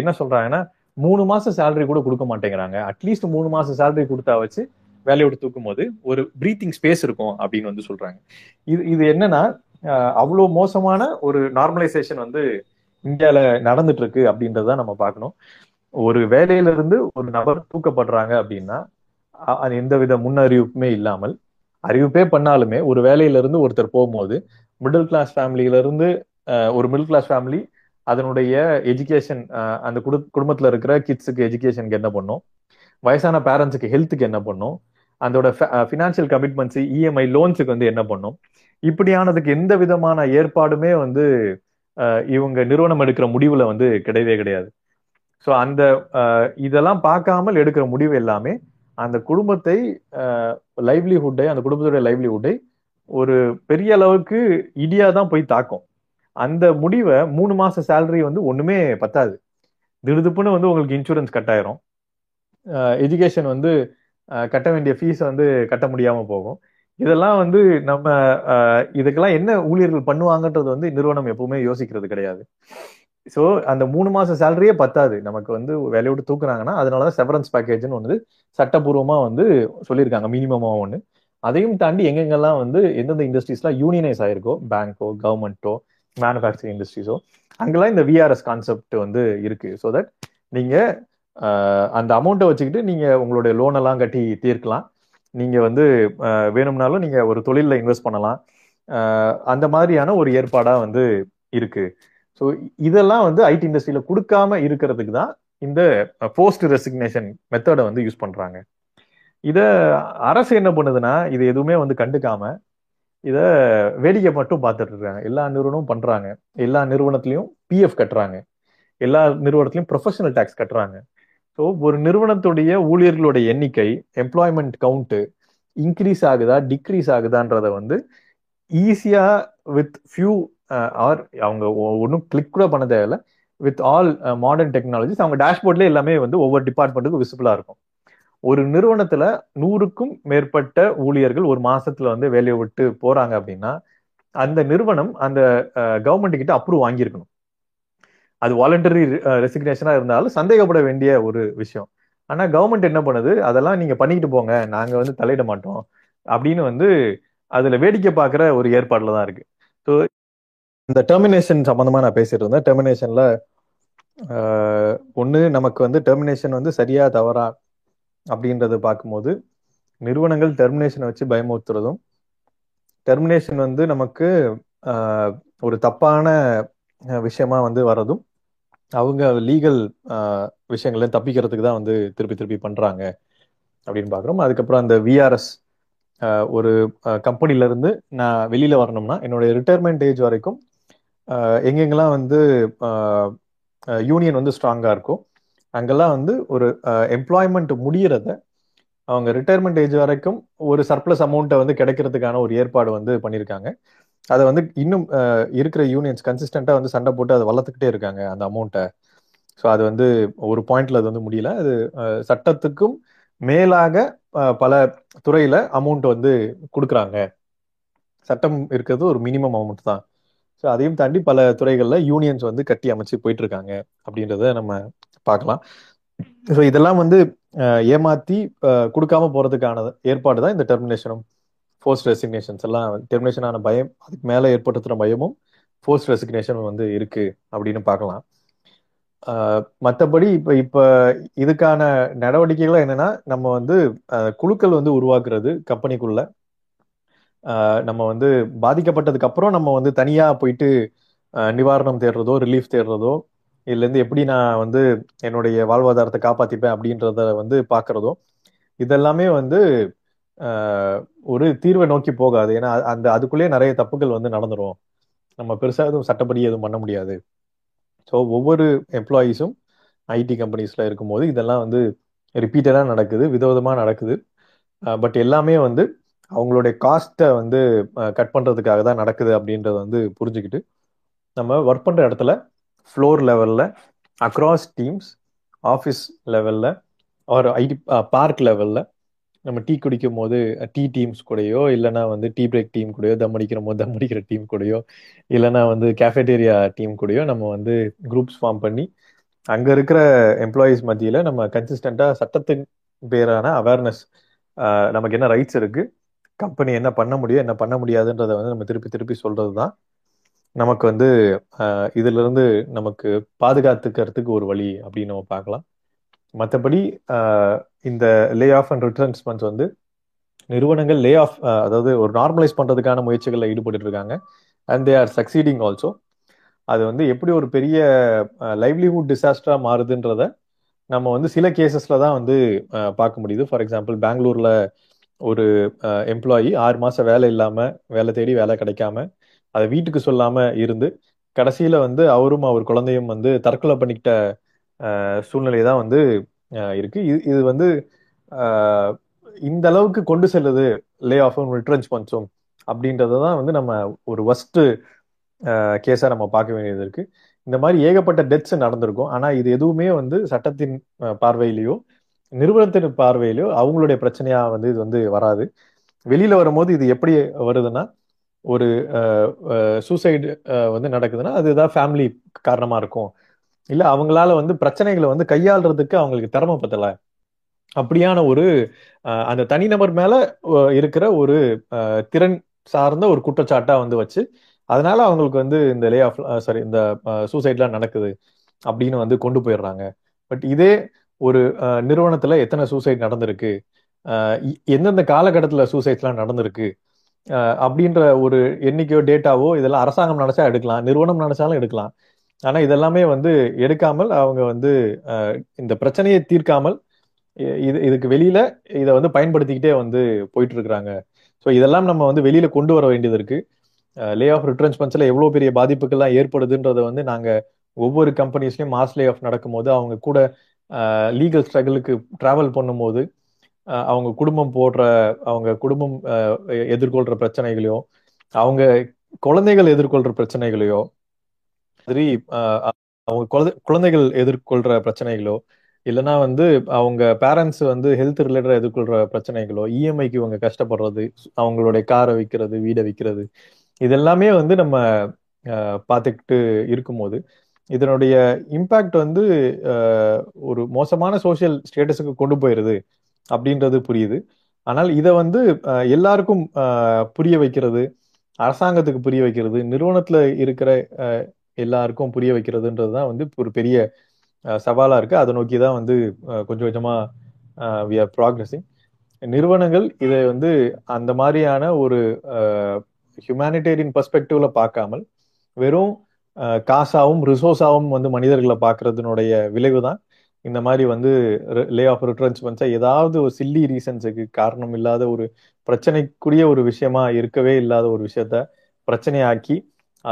என்ன சொல்றாங்கன்னா மூணு மாசம் சேலரி கூட கொடுக்க மாட்டேங்கிறாங்க. அட்லீஸ்ட் மூணு மாசம் சேலரி கொடுத்தா வச்சு வேலையை தூக்கும் போது ஒரு ப்ரீத்திங் ஸ்பேஸ் இருக்கும் அப்படின்னு வந்து சொல்றாங்க. இது இது என்னன்னா அவ்வளோ மோசமான ஒரு நார்மலைசேஷன் வந்து இந்தியால நடந்துட்டு இருக்கு அப்படின்றத நம்ம பார்க்கணும். ஒரு வேலையில இருந்து ஒரு நபர் தூக்கப்படுறாங்க அப்படின்னா அது எந்தவித முன் அறிவிப்புமே இல்லாமல் அறிவிப்பே பண்ணாலுமே ஒரு வேலையில இருந்து ஒருத்தர் போகும்போது மிடில் கிளாஸ் ஃபேமிலியில இருந்து ஒரு மிடில் கிளாஸ் ஃபேமிலி அதனுடைய எஜுகேஷன் அந்த குடு குடும்பத்துல இருக்கிற கிட்ஸுக்கு எஜுகேஷனுக்கு என்ன பண்ணும்? வயசான பேரண்ட்ஸுக்கு ஹெல்த்துக்கு என்ன பண்ணும்? அதோட ஃபினான்ஷியல் கமிட்மெண்ட்ஸ் இஎம்ஐ லோன்ஸுக்கு வந்து என்ன பண்ணும்? இப்படியானதுக்கு எந்த விதமான ஏற்பாடுமே வந்து இவங்க நிறுவனம் எடுக்கிற முடிவுல வந்து கிடையவே கிடையாது. ஸோ அந்த இதெல்லாம் பார்க்காமல் எடுக்கிற முடிவு எல்லாமே அந்த குடும்பத்தை லைவ்லிஹுட்டை அந்த குடும்பத்துடைய லைவ்லிஹுட்டை ஒரு பெரிய அளவுக்கு இடியா தான் போய் தாக்கும். அந்த முடிவை மூணு மாச சேலரி வந்து ஒண்ணுமே பத்தாது. திடுதுப்புன்னு வந்து உங்களுக்கு இன்சூரன்ஸ் கட்டாயிரும். எஜுகேஷன் வந்து கட்ட வேண்டிய ஃபீஸ் வந்து கட்ட முடியாம போகும். இதெல்லாம் வந்து நம்ம இதுக்கெல்லாம் என்ன ஊழியர்கள் பண்ணுவாங்கன்றது வந்து நிறுவனம் எப்பவுமே யோசிக்கிறது கிடையாது. ஸோ அந்த மூணு மாசம் சேலரியே பத்தாது. நமக்கு வந்து வேலையை விட்டு தூக்குறாங்கன்னா அதனாலதான் செவரன்ஸ் பேக்கேஜ்னு ஒன்று சட்டப்பூர்வமா வந்து சொல்லியிருக்காங்க மினிமமா ஒன்று அதையும் தாண்டி எங்கெங்கெல்லாம் வந்து எந்தெந்த இண்டஸ்ட்ரீஸ்லாம் யூனியனைஸ் ஆயிருக்கோ பேங்கோ கவர்மெண்ட்டோ மேனுஃபேக்சரிங் இண்டஸ்ட்ரீஸோ அங்கெல்லாம் இந்த விஆர்எஸ் கான்செப்ட் வந்து இருக்கு. ஸோ தட் நீங்க அந்த அமௌண்ட்டை வச்சுக்கிட்டு நீங்க உங்களுடைய லோன் எல்லாம் கட்டி தீர்க்கலாம். நீங்கள் வந்து வேணும்னாலும் நீங்கள் ஒரு தொழிலில் இன்வெஸ்ட் பண்ணலாம். அந்த மாதிரியான ஒரு ஏற்பாடாக வந்து இருக்கு. ஸோ இதெல்லாம் வந்து ஐடி இண்டஸ்ட்ரியில் கொடுக்காம இருக்கிறதுக்கு தான் இந்த போஸ்ட் ரெசிக்னேஷன் மெத்தடை வந்து யூஸ் பண்ணுறாங்க இதை அரசு என்ன பண்ணுதுன்னா இது எதுவுமே வந்து கண்டுக்காம இதை வேடிக்கை மட்டும் பார்த்துட்டு இருக்காங்க. எல்லா நிறுவனமும் பண்ணுறாங்க எல்லா நிறுவனத்துலையும் பிஎஃப் கட்டுறாங்க. எல்லா நிறுவனத்திலையும் ப்ரொஃபஷனல் டேக்ஸ் கட்டுறாங்க. ஸோ ஒரு நிறுவனத்துடைய ஊழியர்களுடைய எண்ணிக்கை எம்ப்ளாய்மெண்ட் கவுண்ட்டு இன்க்ரீஸ் ஆகுதா டிக்ரீஸ் ஆகுதான்றத வந்து ஈஸியாக வித் ஃபியூ ஆர் அவங்க ஒன்றும் கிளிக் கூட பண்ண தேவையில்ல. வித் ஆல் மாடர்ன் டெக்னாலஜிஸ் அவங்க டேஷ்போர்ட்லேயே எல்லாமே வந்து ஒவ்வொரு டிபார்ட்மெண்ட்டுக்கும் விசிபிளாக இருக்கும். ஒரு நிறுவனத்துல நூறுக்கும் மேற்பட்ட ஊழியர்கள் ஒரு மாசத்துல வந்து வேலையை விட்டு போறாங்க அப்படின்னா அந்த நிறுவனம் அந்த uh, கவர்மெண்ட் கிட்ட அப்ரூவ் வாங்கியிருக்கணும். அது வாலண்டரி ரெசிக்னேஷனா uh, இருந்தாலும் சந்தேகப்பட வேண்டிய ஒரு விஷயம். ஆனா கவர்மெண்ட் என்ன பண்ணுது? அதெல்லாம் நீங்க பண்ணிக்கிட்டு போங்க. நாங்க வந்து தலையிட மாட்டோம். அப்படின்னு வந்து அதுல வேடிக்கை பார்க்குற ஒரு ஏற்பாடுல தான் இருக்கு. ஸோ இந்த டெர்மினேஷன் சம்மந்தமாக நான் பேசிட்டு இருந்தேன். டெர்மினேஷன்ல uh, ஒன்று நமக்கு வந்து டெர்மினேஷன் வந்து சரியா தவறா அப்படின்றத பார்க்கும்போது நிறுவனங்கள் டெர்மினேஷனை வச்சு பயமுறுத்துறதும் டெர்மினேஷன் வந்து நமக்கு uh, ஒரு தப்பான விஷயமா வந்து வரதும் அவங்க லீகல் விஷயங்கள்ல தப்பிக்கிறதுக்கு தான் வந்து திருப்பி திருப்பி பண்றாங்க அப்படின்னு பார்க்குறோம் அதுக்கப்புறம் அந்த விஆர்எஸ் ஒரு கம்பெனில இருந்து நான் வெளியில வரணும்னா என்னுடைய ரிட்டையர்மெண்ட் ஏஜ் வரைக்கும் எங்கெங்கெல்லாம் வந்து யூனியன் வந்து ஸ்ட்ராங்கா இருக்கும் அங்கெல்லாம் வந்து ஒரு எம்ப்ளாய்மெண்ட் முடியறத அவங்க ரிட்டையர்மெண்ட் ஏஜ் வரைக்கும் ஒரு சர்ப்ளஸ் அமௌண்ட்டை வந்து கிடைக்கிறதுக்கான ஒரு ஏற்பாடு வந்து பண்ணியிருக்காங்க. அதை வந்து இன்னும் இருக்கிற யூனியன்ஸ் கன்சிஸ்டண்டாக வந்து சண்டை போட்டு அதை வளர்த்துக்கிட்டே இருக்காங்க அந்த அமௌண்ட்டை ஸோ அது வந்து ஒரு பாயிண்ட்ல அது வந்து முடியல. அது சட்டத்துக்கும் மேலாக பல துறையில அமௌண்ட் வந்து கொடுக்குறாங்க. சட்டம் இருக்கிறது ஒரு மினிமம் அமௌண்ட் தான். ஸோ அதையும் தாண்டி பல துறைகளில் யூனியன்ஸ் வந்து கட்டி அமைச்சு போயிட்டு இருக்காங்க அப்படின்றத நம்ம பார்க்கலாம். ஸோ இதெல்லாம் வந்து ஏமாத்தி கொடுக்காம போறதுக்கான ஏற்பாடு தான் இந்த டெர்மினேஷனும் ஃபோர்ஸ் ரெசிக்னேஷன்ஸ் எல்லாம் டெர்மினேஷன் ஆன பயம் அதுக்கு மேலே ஏற்படுத்துகிற பயமும் ஃபோர்ஸ் ரெசிக்னேஷன் வந்து இருக்கு அப்படின்னு பார்க்கலாம். மற்றபடி இப்போ இப்போ இதுக்கான நடவடிக்கைகள் என்னன்னா நம்ம வந்து குழுக்கள் வந்து உருவாக்குறது கம்பெனிக்குள்ள. நம்ம வந்து பாதிக்கப்பட்டதுக்கு அப்புறம் நம்ம வந்து தனியாக போயிட்டு நிவாரணம் தேடுறதோ ரிலீஃப் தேடுறதோ இதுலேருந்து எப்படி நான் வந்து என்னுடைய வாழ்வாதாரத்தை காப்பாற்றிப்பேன் அப்படின்றத வந்து பார்க்குறதோ இதெல்லாமே வந்து ஒரு தீர்வை நோக்கி போகாது. ஏன்னா அந்த அதுக்குள்ளேயே நிறைய தப்புகள் வந்து நடந்துடும் நம்ம பெருசாக எதுவும் சட்டப்படி எதுவும் பண்ண முடியாது. ஸோ ஒவ்வொரு எம்ப்ளாயீஸும் ஐடி கம்பெனிஸில் இருக்கும்போது இதெல்லாம் வந்து ரிப்பீட்டடாக நடக்குது விதவிதமாக நடக்குது. பட் எல்லாமே வந்து அவங்களுடைய காஸ்ட்டை வந்து கட் பண்ணுறதுக்காக தான் நடக்குது அப்படின்றத வந்து புரிஞ்சுக்கிட்டு நம்ம ஒர்க் பண்ணுற இடத்துல ஃப்ளோர் லெவலில் அக்ராஸ் டீம்ஸ் ஆஃபீஸ் லெவலில் ஒரு ஐடி பார்க் லெவலில் நம்ம டீ குடிக்கும் போது டீ டீம்ஸ் கூடயோ இல்லைனா வந்து டீ பிரேக் டீம் கூடயோ தம் அடிக்கிற போது தம் அடிக்கிற டீம் கூடயோ இல்லைனா வந்து கேஃபேட்டேரியா டீம் கூடயோ நம்ம வந்து குரூப்ஸ் ஃபார்ம் பண்ணி அங்கே இருக்கிற எம்ப்ளாயீஸ் மத்தியில் நம்ம கன்சிஸ்டண்ட்டாக சட்டத்தின் பேரான அவேர்னஸ் நமக்கு என்ன ரைட்ஸ் இருக்குது கம்பெனி என்ன பண்ண முடியும் என்ன பண்ண முடியாதுன்றத வந்து நம்ம திருப்பி திருப்பி சொல்கிறது தான் நமக்கு வந்து இதுலேருந்து நமக்கு பாதுகாத்துக்கிறதுக்கு ஒரு வழி அப்படின்னு நம்ம பார்க்கலாம். மற்றபடி இந்த லே ஆஃப் அண்ட் ரிட்டர்ன்ஸ்மெண்ட்ஸ் வந்து நிறுவனங்கள் லே ஆஃப் அதாவது ஒரு நார்மலைஸ் பண்ணுறதுக்கான முயற்சிகளில் ஈடுபட்டு இருக்காங்க and they are succeeding also அது வந்து எப்படி ஒரு பெரிய லைவ்லிஹுட் டிசாஸ்டராக மாறுதுன்றத நம்ம வந்து சில கேசஸில் தான் வந்து பார்க்க முடியுது. ஃபார் எக்ஸாம்பிள் பெங்களூரில் ஒரு எம்ப்ளாயி ஆறு மாதம் வேலை இல்லாமல் வேலை தேடி வேலை கிடைக்காம அதை வீட்டுக்கு சொல்லாமல் இருந்து கடைசியில் வந்து அவரும் அவர் குழந்தையும் வந்து தற்கொலை பண்ணிக்கிட்ட சூழ்நிலை தான் வந்து இருக்கு. இது இது வந்து இந்த அளவுக்கு கொண்டு செல்லுது லே ஆஃப் ரிட்ரன்ச்மெண்ட்ஸும் அப்படின்றத தான் வந்து நம்ம ஒரு ஒஸ்ட்டு கேஸாக நம்ம பார்க்க வேண்டியது இருக்கு. இந்த மாதிரி ஏகப்பட்ட டெத்ஸ் நடந்திருக்கும். ஆனால் இது எதுவுமே வந்து சட்டத்தின் பார்வையிலையோ நிறுவனத்தின் பார்வையிலையோ அவங்களுடைய பிரச்சனையா வந்து இது வந்து வராது. வெளியில வரும்போது இது எப்படி வருதுன்னா ஒரு சூசைடு வந்து நடக்குதுன்னா அதுதான் ஃபேமிலி காரணமா இருக்கும். இல்ல அவங்களால வந்து பிரச்சனைகளை வந்து கையாளுறதுக்கு அவங்களுக்கு திறமை பத்தல அப்படியான ஒரு அந்த தனிநபர் மேல இருக்கிற ஒரு திறன் சார்ந்த ஒரு குற்றச்சாட்டா வந்து வச்சு அதனால அவங்களுக்கு வந்து இந்த லே ஆஃப் சாரி இந்த சூசைட்லாம் நடக்குது அப்படின்னு வந்து கொண்டு போயிடுறாங்க. பட் இதே ஒரு நிறுவனத்துல எத்தனை சூசைட் நடந்திருக்கு எந்தெந்த காலகட்டத்தில் சூசைட்ஸ்லாம் நடந்திருக்கு அப்படின்ற ஒரு எண்ணிக்கையோ டேட்டாவோ இதெல்லாம் அரசாங்கம் நினைச்சா எடுக்கலாம் நிறுவனம் நினைச்சாலும் எடுக்கலாம். ஆனா இதெல்லாமே வந்து எடுக்காமல் அவங்க வந்து இந்த பிரச்சனையை தீர்க்காமல் இது இதுக்கு வெளியில இதை வந்து பயன்படுத்திக்கிட்டே வந்து போயிட்டு இருக்கிறாங்க ஸோ இதெல்லாம் நம்ம வந்து வெளியில கொண்டு வர வேண்டியது இருக்கு. லே ஆஃப் ரிட்டர்ன்ஸ்மெண்ட்ஸ்ல எவ்வளவு பெரிய பாதிப்புகள்லாம் ஏற்படுதுன்றத வந்து நாங்க ஒவ்வொரு கம்பெனிஸ்லயும் மாஸ் லே ஆஃப் நடக்கும்போது அவங்க கூட லீகல் ஸ்ட்ரகிளுக்கு டிராவல் பண்ணும்போது அவங்க குடும்பம் போடுற அவங்க குடும்பம் எதிர்கொள்ற பிரச்சனைகளையோ அவங்க குழந்தைகள் எதிர்கொள்ற பிரச்சனைகளையோ மாதிரி அவங்க குழந்தை குழந்தைகள் எதிர்கொள்ற பிரச்சனைகளோ இல்லைன்னா வந்து அவங்க பேரண்ட்ஸ் வந்து ஹெல்த் ரிலேட்டடாக எதிர்கொள்ற பிரச்சனைகளோ இஎம்ஐக்கு இவங்க கஷ்டப்படுறது அவங்களுடைய காரை விற்கிறது வீடை விற்கிறது இதெல்லாமே வந்து நம்ம பார்த்துக்கிட்டு இருக்கும்போது இதனுடைய இம்பேக்ட் வந்து ஒரு மோசமான சோசியல் ஸ்டேட்டஸுக்கு கொண்டு போயிடுது அப்படின்றது புரியுது. ஆனால் இதை வந்து எல்லாருக்கும் புரிய வைக்கிறது அரசாங்கத்துக்கு புரிய வைக்கிறது நிறுவனத்தில் இருக்கிற எல்லாருக்கும் புரிய வைக்கிறதுன்றது தான் வந்து ஒரு பெரிய சவாலாக இருக்குது அதை நோக்கி தான் வந்து கொஞ்சம் கொஞ்சமாக வி ஆர் ப்ராக்ரஸிங் நிறுவனங்கள் இதை வந்து அந்த மாதிரியான ஒரு ஹியூமானிட்டேரியன் பர்ஸ்பெக்டிவ்ல பார்க்காமல் வெறும் காசாவும் ரிசோர்ஸாவும் வந்து மனிதர்களை பார்க்கறதுனுடைய விளைவு தான். இந்த மாதிரி வந்து லே ஆஃப் ரிட்ரன்ச்மெண்ட்ஸை ஏதாவது ஒரு சில்லி ரீசன்ஸுக்கு காரணம் இல்லாத ஒரு பிரச்சனைக்குரிய ஒரு விஷயமா இருக்கவே இல்லாத ஒரு விஷயத்த பிரச்சனையாக்கி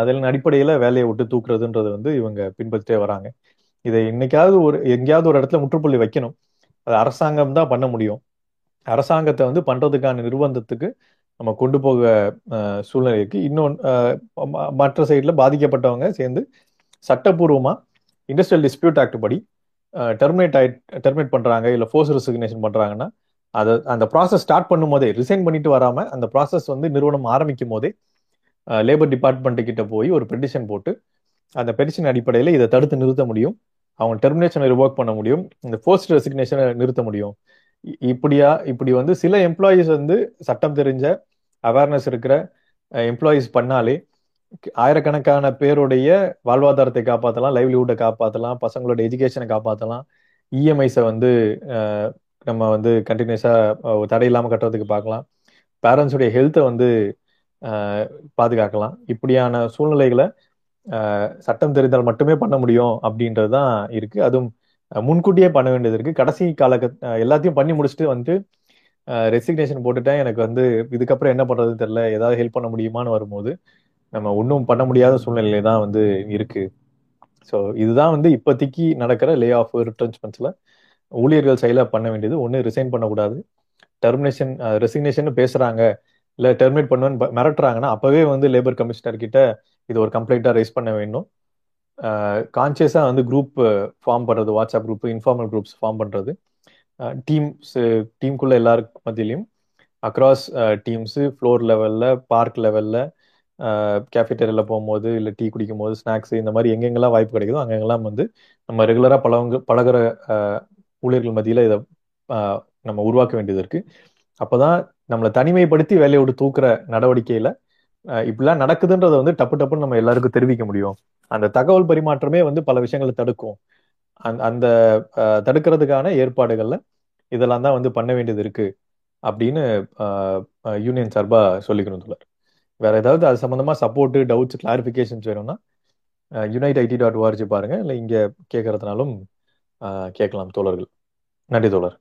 அதன் அடிப்படையில் வேலையை விட்டு தூக்குறதுன்றது வந்து இவங்க பின்பற்றிட்டே வராங்க. இதை இன்னைக்காவது ஒரு எங்கேயாவது ஒரு இடத்துல முற்றுப்புள்ளி வைக்கணும். அது அரசாங்கம் தான் பண்ண முடியும். அரசாங்கத்தை வந்து பண்றதுக்கான நிர்பந்தத்துக்கு நம்ம கொண்டு போக சூழ்நிலைக்கு இன்னொன்று மற்ற சைடில் பாதிக்கப்பட்டவங்க சேர்ந்து சட்டப்பூர்வமாக இண்டஸ்ட்ரியல் டிஸ்பியூட் ஆக்ட் படி டெர்மினேட் ஆகி டெர்மினேட் பண்ணுறாங்க இல்லை ஃபோர்ஸ் ரெசிக்னேஷன் பண்ணுறாங்கன்னா அதை அந்த ப்ராசஸ் ஸ்டார்ட் பண்ணும் போதே ரிசைன் பண்ணிட்டு வராமல் அந்த ப்ராசஸ் வந்து நிறுவனம் ஆரம்பிக்கும் போதே லேபர் டிபார்ட்மெண்ட் கிட்ட போய் ஒரு பெட்டிஷன் போட்டு அந்த பெட்டிஷன் அடிப்படையில் இதை தடுத்து நிறுத்த முடியும். அவங்க டெர்மினேஷனை ரிவோக் பண்ண முடியும். இந்த ஃபோர்ஸ்ட் ரெசிக்னேஷனை நிறுத்த முடியும். இப்படியா இப்படி வந்து சில எம்ப்ளாயீஸ் வந்து சட்டம் தெரிஞ்ச அவேர்னஸ் இருக்கிற எம்ப்ளாயீஸ் பண்ணாலே ஆயிரக்கணக்கான பேருடைய வாழ்வாதாரத்தை காப்பாற்றலாம் லைவ்லிஹுட்டை காப்பாற்றலாம் பசங்களோட எஜுகேஷனை காப்பாற்றலாம் இஎம்ஐஸை வந்து நம்ம வந்து கண்டினியூஸாக தடையில்லாமல் கட்டுறதுக்கு பார்க்கலாம். பேரண்ட்ஸுடைய ஹெல்த்தை வந்து பாதுகாக்கலாம். இப்படியான சூழ்நிலைகளை சட்டம் தெரிந்தால் மட்டுமே பண்ண முடியும் அப்படின்றது தான் இருக்கு. அதுவும் முன்கூட்டியே பண்ண வேண்டியது இருக்கு. கடைசி கால எல்லாத்தையும் பண்ணி முடிச்சுட்டு வந்து ரெசிக்னேஷன் போட்டுட்டேன். எனக்கு வந்து இதுக்கப்புறம் என்ன பண்றதுன்னு தெரியல. ஏதாவது ஹெல்ப் பண்ண முடியுமான்னு வரும்போது நம்ம ஒன்றும் பண்ண முடியாத சூழ்நிலை தான் வந்து இருக்கு. ஸோ இதுதான் வந்து இப்போதைக்கு நடக்கிற லே ஆஃப் ரிட்டர்ன்ஸ்மெண்ட்ஸில் ஊழியர்கள் செயலாக பண்ண வேண்டியது. ஒன்று ரிசைன் பண்ணக்கூடாது. டெர்மினேஷன் ரெசிக்னேஷன் பேசுறாங்க. இல்லை டெர்மினேட் பண்ணுவேன்னு மிரட்டுறாங்கன்னா அப்பவே வந்து லேபர் கமிஷனர் கிட்ட இது ஒரு கம்ப்ளைண்டா ரைஸ் பண்ண வேண்டும் கான்சியஸா வந்து குரூப் ஃபார்ம் பண்றது WhatsApp group informal groups form பண்றது. டீம்ஸ் டீமுக்குள்ள எல்லாருக்கு மத்தியிலையும் அக்ராஸ் டீம்ஸ் ஃப்ளோர் லெவல்ல பார்க் லெவல்ல கேஃபிட்டேரியாவில் போகும்போது இல்லை டீ குடிக்கும் போது ஸ்நாக்ஸ் இந்த மாதிரி எங்கெங்கெல்லாம் வாய்ப்பு கிடைக்குதோ அங்கெங்கெல்லாம் வந்து நம்ம ரெகுலராக பழவங்க பழகிற ஊழியர்கள் மத்தியில் இதை நம்ம உருவாக்க வேண்டியது இருக்குது அப்போதான் நம்மளை தனிமைப்படுத்தி வேலையை விட்டு தூக்குற நடவடிக்கையில இப்படிலாம் நடக்குதுன்றதை வந்து டப்பு டப்புன்னு நம்ம எல்லாருக்கும் தெரிவிக்க முடியும். அந்த தகவல் பரிமாற்றமே வந்து பல விஷயங்களை தடுக்கும். அந் அந்த தடுக்கிறதுக்கான ஏற்பாடுகள்ல இதெல்லாம் தான் வந்து பண்ண வேண்டியது இருக்கு அப்படின்னு யூனியன் சார்பா சொல்லிக்கணும் தோழர். வேற ஏதாவது அது சம்பந்தமா சப்போர்ட் டவுட்ஸ் கிளாரிபிகேஷன்ஸ் வேணும்னா யுனைட் ஐடி டாட் ஓஆர்ஜி பாருங்க. இல்லை இங்கே கேட்கறதுனாலும் கேட்கலாம் தோழர்கள். நன்றி தோழர்.